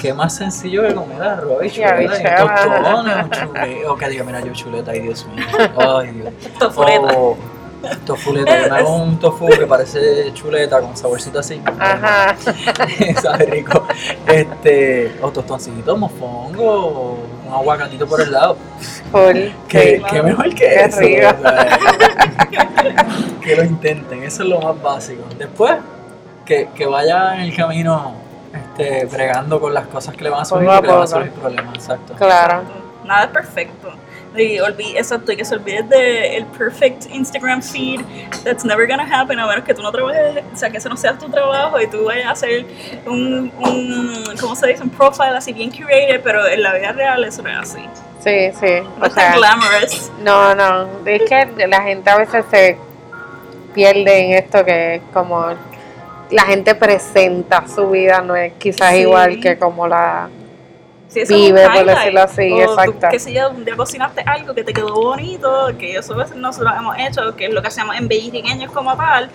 qué más sencillo que comer arroz y chuleta y o que diga, mira, yo chuleta, ay Dios mío, ay Dios. Tofuleta, me hago un tofu que parece chuleta con saborcito así. Ajá. Sabe rico. Este, o tostoncitos, mofongo, o un aguacatito por el lado. Full. ¿Qué, mejor que Qué eso? que lo intenten, eso es lo más básico. Después, que, que vaya en el camino este, bregando con las cosas que le van a surgir, porque le van a surgir problemas, exacto. Claro. Nada es perfecto. Y olvi- exacto, y que se olvide de el perfect Instagram feed. That's never gonna happen a menos que tú no trabajes, o sea, que ese no sea tu trabajo y tú vayas a hacer un, un ¿cómo se dice? Un profile así bien curated, pero en la vida real eso no es así. Sí, sí. No O sea, glamorous. no, no. Es que la gente a veces se pierde en esto que es como la gente presenta su vida, no es quizás Sí. igual que como la... Sí, eso es vive, por highlight. decirlo así, o exacto. Qué sé yo, un día cocinaste algo que te quedó bonito, que eso a veces nosotros hemos hecho, que es lo que hacemos en Belliriqueños como tal.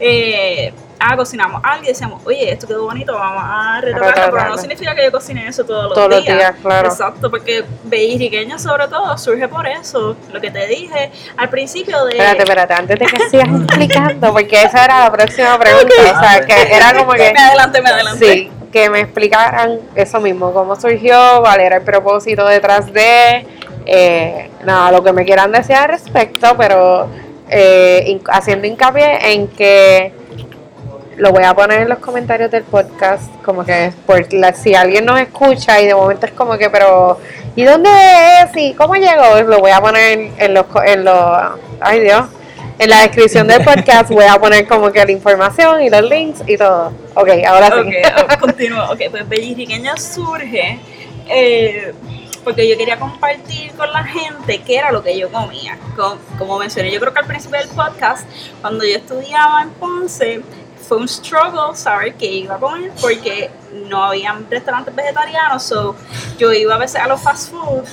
Eh, ah, cocinamos algo y decíamos, oye, esto quedó bonito, vamos a retratarlo, pero no significa que yo cocine eso todos los Todos los días. días, claro. Exacto, porque Belliriqueños sobre todo surge por eso, lo que te dije al principio de... Espérate, espérate, antes de que sigas explicando, porque esa era la próxima pregunta, o sea, que era como que... Me adelanté, me adelanté. Sí, que me explicaran eso mismo, cómo surgió, cuál era el propósito detrás de, eh, nada, lo que me quieran decir al respecto, pero eh, haciendo hincapié en que lo voy a poner en los comentarios del podcast, como que por la- si alguien nos escucha y de momento es como que, pero ¿y dónde es? ¿Y cómo llegó? Lo voy a poner en los, en los, ay Dios, en la descripción del podcast voy a poner como que la información y los links y todo. Ok, ahora sí. Ok, oh, continúo. Ok, pues Belliriqueña surge eh, porque yo quería compartir con la gente qué era lo que yo comía. Com- como mencioné, yo creo que al principio del podcast, cuando yo estudiaba en Ponce, fue un struggle saber qué iba a comer porque no habían restaurantes vegetarianos, so yo iba a veces a los fast food.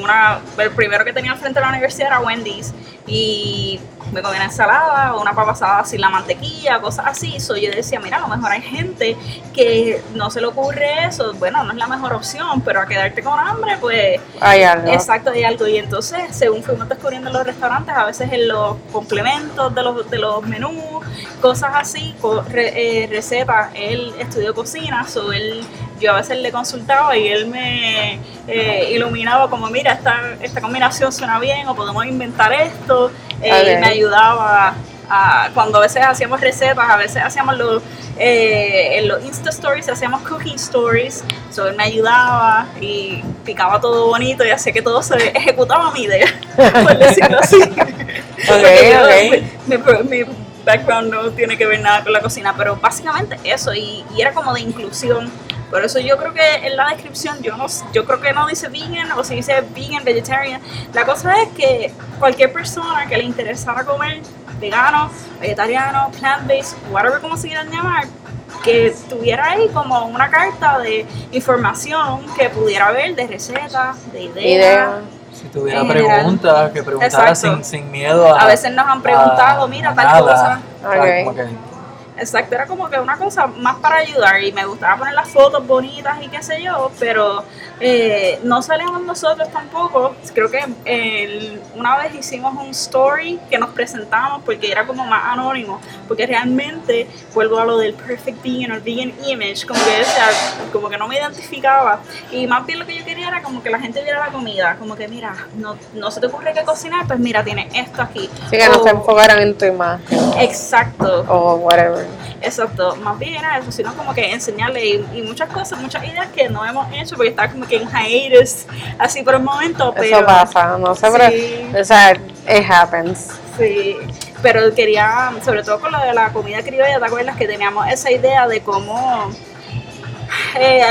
Una, el primero que tenía al frente de la universidad era Wendy's y me comía una ensalada o una papa asada sin la mantequilla, cosas así. So yo decía, mira, a lo mejor hay gente que no se le ocurre eso. Bueno, no es la mejor opción, pero a quedarte con hambre, pues Hay algo. Exacto, hay algo. Y entonces, según fuimos descubriendo en los restaurantes, a veces en los complementos de los, de los menús, cosas así, co- re- eh, recetas, él estudió cocina, so él, yo a veces le consultaba y él me eh, iluminaba como, mira, esta, esta combinación suena bien o podemos inventar esto. Eh, y me ayudaba a- cuando a veces hacíamos recetas, a veces hacíamos los, eh, en los Insta Stories, hacíamos cooking stories, so él me ayudaba y picaba todo bonito y hacía que todo se ejecutaba mi idea, por decirlo así. Porque yo, ok. Mi, mi- mi background no tiene que ver nada con la cocina, pero básicamente eso, y, y era como de inclusión. Por eso yo creo que en la descripción, yo no yo creo que no dice vegan o si dice vegan, vegetarian. La cosa es que cualquier persona que le interesara comer vegano, vegetariano, plant-based, whatever como se quieran llamar, que tuviera ahí como una carta de información que pudiera ver de recetas, de ideas. Idea. Si tuviera En general. preguntas, que preguntara sin, sin miedo a. A veces nos han preguntado, a- mira, a tal nada. cosa. O Exacto, era como que una cosa más para ayudar y me gustaba poner las fotos bonitas y qué sé yo, pero eh, no salíamos nosotros tampoco. Creo que el- una vez hicimos un story que nos presentamos porque era como más anónimo, porque realmente vuelvo a lo del perfect vegan o vegan image, como que, o sea, como que no me identificaba y más bien lo que yo quería era como que la gente viera la comida, como que mira, no, no se te ocurre qué cocinar, pues mira, tiene esto aquí. Así que no se enfocaran en tu imagen Exacto. o whatever. Exacto, más bien era eso, sino como que enseñarle y, y muchas cosas, muchas ideas que no hemos hecho porque está como que en hiatus, así por el momento, pero... Eso pasa, no sé, pero, Sí. o sea, it happens. Sí, pero quería, sobre todo con lo de la comida criolla, ¿te acuerdas que teníamos esa idea de cómo eh,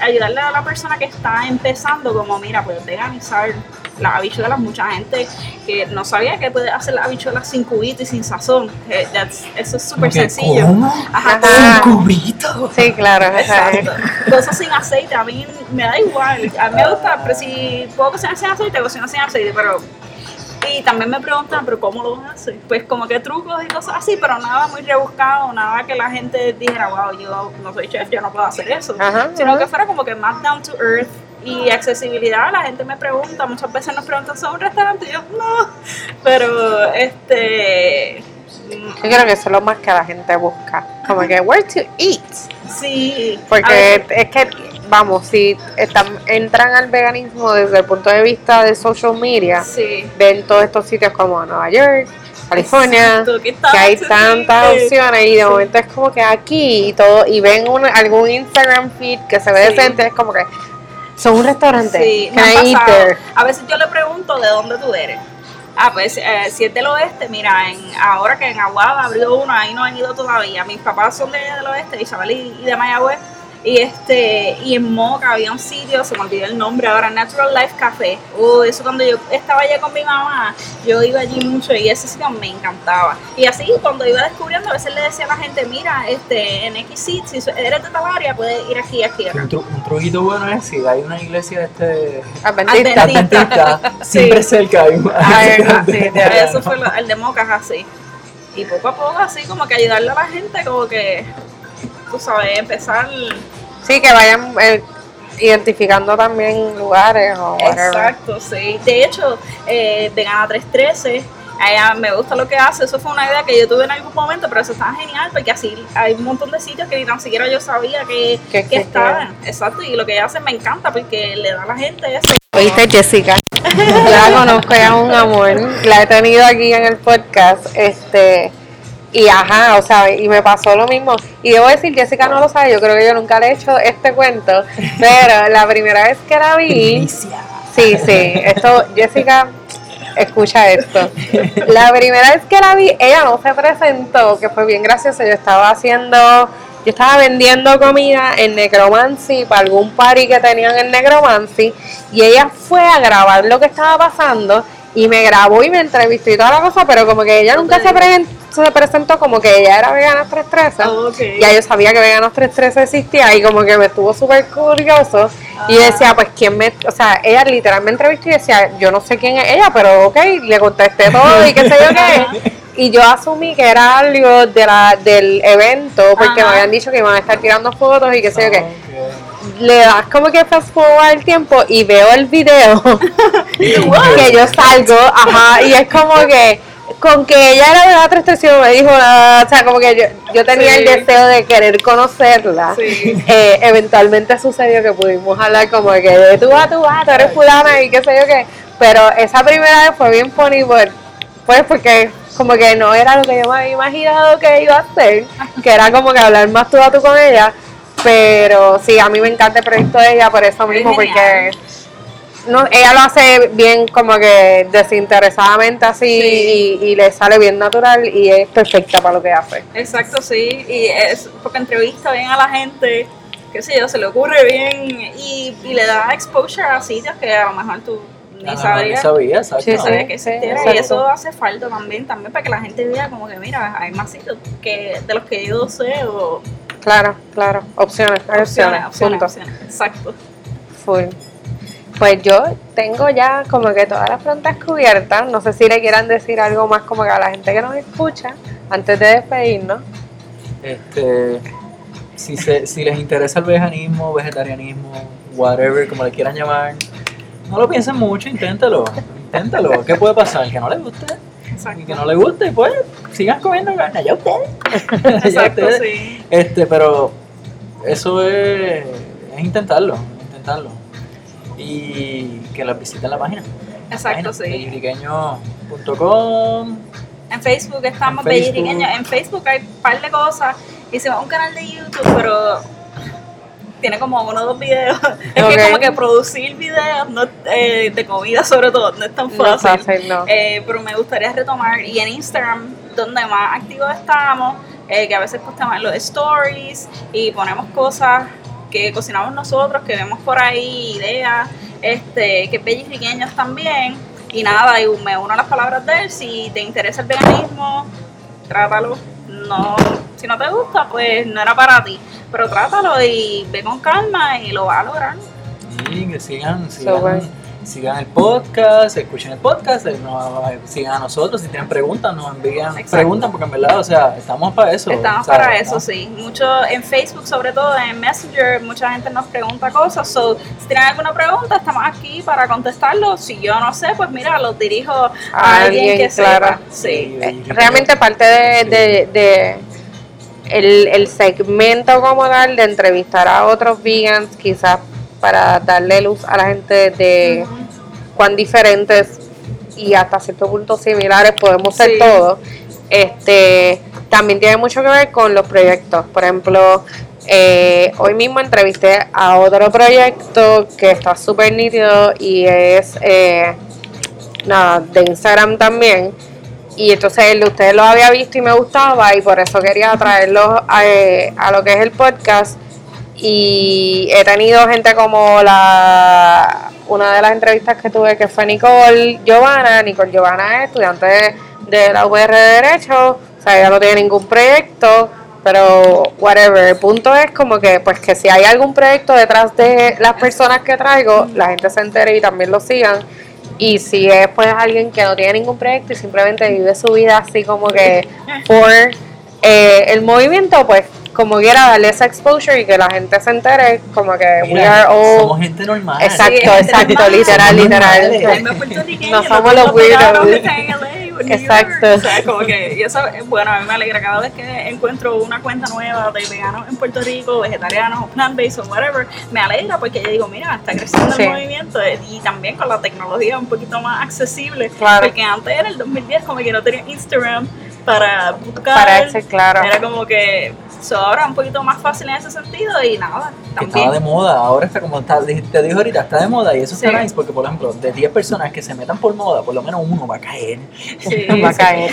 ayudarle a la persona que está empezando, como mira, puedes veganizar las habichuelas, mucha gente que no sabía que puede hacer las habichuelas sin cubito y sin sazón, Eh, that's- eso es súper sencillo. ¿Cómo? Ajá. Un cubito. Sí, claro, Exacto. Cosas sin aceite, a mí me da igual. A mí me gusta, pero si puedo cocinar sin aceite, cocino sin aceite, pero... Y también me preguntan, pero ¿cómo lo haces? Pues como que trucos y cosas así, pero nada muy rebuscado, nada que la gente dijera, wow, yo no soy chef, yo no puedo hacer eso. Ajá, Sino ajá. que fuera como que más down to earth y accesibilidad. La gente me pregunta, muchas veces nos preguntan sobre un restaurante y yo, no. Pero, este... mm, yo creo que eso es lo más que la gente busca. Como que, where to eat. Sí. Porque es que, vamos, si están, entran al veganismo desde el punto de vista de social media, Sí. ven todos estos sitios como Nueva York, California, Exacto, que, que hay tan tantas opciones y de momento es como que aquí y todo, y ven un- algún Instagram feed que se ve Sí. decente, es como que son un restaurante. Sí, me? A veces yo le pregunto de dónde tú eres. Ah, pues eh, si es del oeste, mira, en, ahora que en Aguada abrió uno, ahí no han ido todavía. Mis papás son de, del oeste, Isabel y, y de Mayagüez. Y este y en Moca había un sitio, se me olvidó el nombre ahora, Natural Life Café. Uh, eso cuando yo estaba allá con mi mamá, yo iba allí mucho y ese sitio me encantaba. Y así cuando iba descubriendo, a veces le decía a la gente, mira, este, en X si eres de tal área, puedes ir aquí, aquí, acá. Un, tru- un truquito bueno es si hay una iglesia este Adventista. Adventista. adventista, Sí. siempre cerca hay un- Ay, sí, ya. Eso fue lo- el de Mocas así. Y poco a poco así como que ayudarle a la gente como que, tú sabes, empezar... Sí, que vayan eh, identificando también lugares o whatever. Exacto, sí. De hecho, eh, Vegana 313, a ella me gusta lo que hace. Eso fue una idea que yo tuve en algún momento, pero eso está genial porque así hay un montón de sitios que ni tan siquiera yo sabía que, Que estaban. Exacto, y lo que ella hace me encanta porque le da a la gente eso. Oíste, Jessica. La conozco, ella es un amor. La he tenido aquí en el podcast. Este. Y ajá, o sea, y me pasó lo mismo. Y debo decir, Jessica no lo sabe, yo creo que yo nunca le he hecho este cuento. Pero la primera vez que la vi. Primicia. Sí, sí, esto, Jessica, escucha esto. La primera vez que la vi, ella no se presentó, que fue bien gracioso. Yo estaba haciendo, yo estaba vendiendo comida en Necromancy para algún party que tenían en Necromancy. Y ella fue a grabar lo que estaba pasando y me grabó y me entrevistó y toda la cosa, pero como que ella nunca se, presen- se presentó como que ella era vegana 313. Ok. Ya yo sabía que Veganos 313 existía y como que me estuvo súper curioso. Y yo decía, pues, ¿quién me...? O sea, ella literal me entrevistó y decía, yo no sé quién es ella, pero ok, le contesté todo y qué sé yo qué. Y yo asumí que era algo de la, del evento, porque me habían dicho que iban a estar tirando fotos y qué sé yo qué. Le das como que fast forward el tiempo y veo el video que yo salgo, ajá, y es como que con que ella era de la 313 me dijo nada, o sea, como que yo, yo tenía Sí. el deseo de querer conocerla. Sí. Eh, eventualmente sucedió que pudimos hablar como que de tú a tú a, tú eres fulana y qué sé yo qué. Pero esa primera vez fue bien funny por- pues porque como que no era lo que yo me había imaginado que iba a hacer, que era como que hablar más tú a tú con ella. Pero sí, a mí me encanta el proyecto de ella por eso mismo, porque. No, ella lo hace bien como que desinteresadamente así Sí. y, y le sale bien natural y es perfecta para lo que hace. Exacto, sí, y es porque entrevista bien a la gente, qué sé yo, se le ocurre bien y, y le da exposure a sitios que a lo mejor tú ni Ah, sabías. ni sabía, exacto. Sí, no sabías sí, que sí, existiera. exacto. y eso hace falta también, también para que la gente vea como que mira, hay más sitios que de los que yo sé o Claro, claro. Opciones, opciones. Opciones, opciones, punto. opciones. Exacto. Full. Pues yo tengo ya como que todas las preguntas cubiertas. No sé si le quieran decir algo más como que a la gente que nos escucha antes de despedirnos. Este, si, se, si les interesa el veganismo, vegetarianismo, whatever, como le quieran llamar, no lo piensen mucho, inténtalo. Inténtalo. ¿Qué puede pasar? Que no les guste. Y que no les guste, pues sigan comiendo carne. Ya ustedes. Ya Exacto, ustedes. sí. Este, pero eso es, es intentarlo, intentarlo. Y que las visiten la página. Exacto, sí. Belliriqueño.com En Facebook estamos En Facebook. En Facebook hay un par de cosas. Hicimos un canal de YouTube, pero tiene como uno o dos videos. Es que como que producir videos no, eh, de comida sobre todo no es tan No es fácil. fácil, no. Eh, pero me gustaría retomar. Y en Instagram, donde más activos estamos, eh, que a veces postamos en los stories y ponemos cosas que cocinamos nosotros, que vemos por ahí, ideas, este, que bellisriqueños también. Y nada, y me uno a las palabras de él, si te interesa el veganismo, trátalo. No, si no te gusta, pues no era para ti. Pero trátalo y ve con calma y lo vas a lograr. Y que sigan, So, bueno. Sigan, el podcast, escuchen el podcast, eh, nos- sigan a nosotros, si tienen preguntas, nos envían Exacto. preguntas, porque en verdad, o sea, estamos para eso. Estamos ¿sabes? para eso, ¿no? sí. Mucho en Facebook, sobre todo en Messenger, mucha gente nos pregunta cosas. So, si tienen alguna pregunta, estamos aquí para contestarlo. Si yo no sé, pues mira, los dirijo a, A alguien, alguien, que claro. sepa. Sí. Eh, realmente parte de, de- de el, el segmento como tal de entrevistar a otros vegans quizás para darle luz a la gente de cuán diferentes y hasta cierto punto similares podemos ser Sí. todos. Este también tiene mucho que ver con los proyectos. Por ejemplo eh, hoy mismo entrevisté a otro proyecto que está súper nítido y es eh, nada de Instagram también. Y entonces el de ustedes lo había visto y me gustaba y por eso quería traerlo a, eh, a lo que es el podcast y he tenido gente como la una de las entrevistas que tuve que fue Nicole Giovanna. Nicole Giovanna es estudiante de, la UR de Derecho o sea ella no tiene ningún proyecto pero whatever. El punto es como que pues que si hay algún proyecto detrás de las personas que traigo la gente se entere y también lo sigan. Y si es pues alguien que no tiene ningún proyecto y simplemente vive su vida así como que por eh, el movimiento, pues como quiera darle esa exposure y que la gente se entere como que we Mira, are all... somos gente normal. Exacto, Sí, es exacto, normal. literal, Somos literal. normales. No somos los weirdos. que están en LA o en New Exacto. O sea, como que, y eso, es bueno, a mí me alegra cada vez que encuentro una cuenta nueva de veganos en Puerto Rico, vegetarianos plant-based o whatever, me alegra porque yo digo, mira, está creciendo Sí. el movimiento eh, y también con la tecnología un poquito más accesible. Claro. Porque antes era el 2010 como que no tenía Instagram para buscar. Para ese, claro. Era como que so, ahora un poquito más fácil en ese sentido y nada, estaba de moda, ahora está como está, te dijo ahorita, está de moda y eso está Sí. nice porque por ejemplo, de 10 personas que se metan por moda, por lo menos uno va a caer. Sí, Va a sí. caer.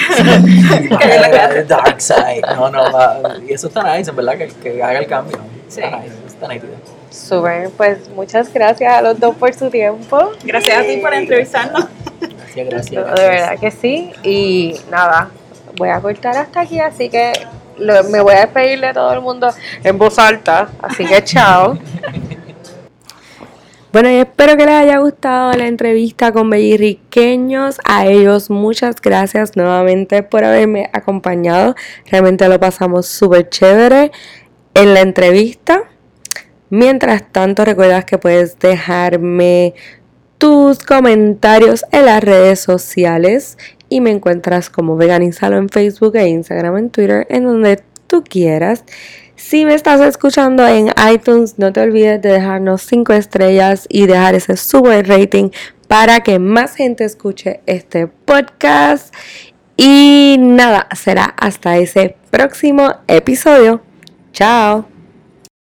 va a Caer al dark side. No, no, va, y eso está nice, en verdad, que, que haga el cambio. Sí. Está nice, está nítido. Súper, pues muchas gracias a los dos por su tiempo. Gracias a ti por entrevistarnos. Gracias, gracias. De verdad que sí. Y nada, voy a cortar hasta aquí, así que me voy a despedir de todo el mundo en voz alta. Así que chao. Bueno, y espero que les haya gustado la entrevista con Bellirriqueños. A ellos muchas gracias nuevamente por haberme acompañado. Realmente lo pasamos súper chévere en la entrevista. Mientras tanto, recuerdas que puedes dejarme tus comentarios en las redes sociales y me encuentras como Veganizalo en Facebook e Instagram, en Twitter, en donde tú quieras. Si me estás escuchando en iTunes, no te olvides de dejarnos 5 estrellas y dejar ese super rating para que más gente escuche este podcast. Y nada, será hasta ese próximo episodio. Chao.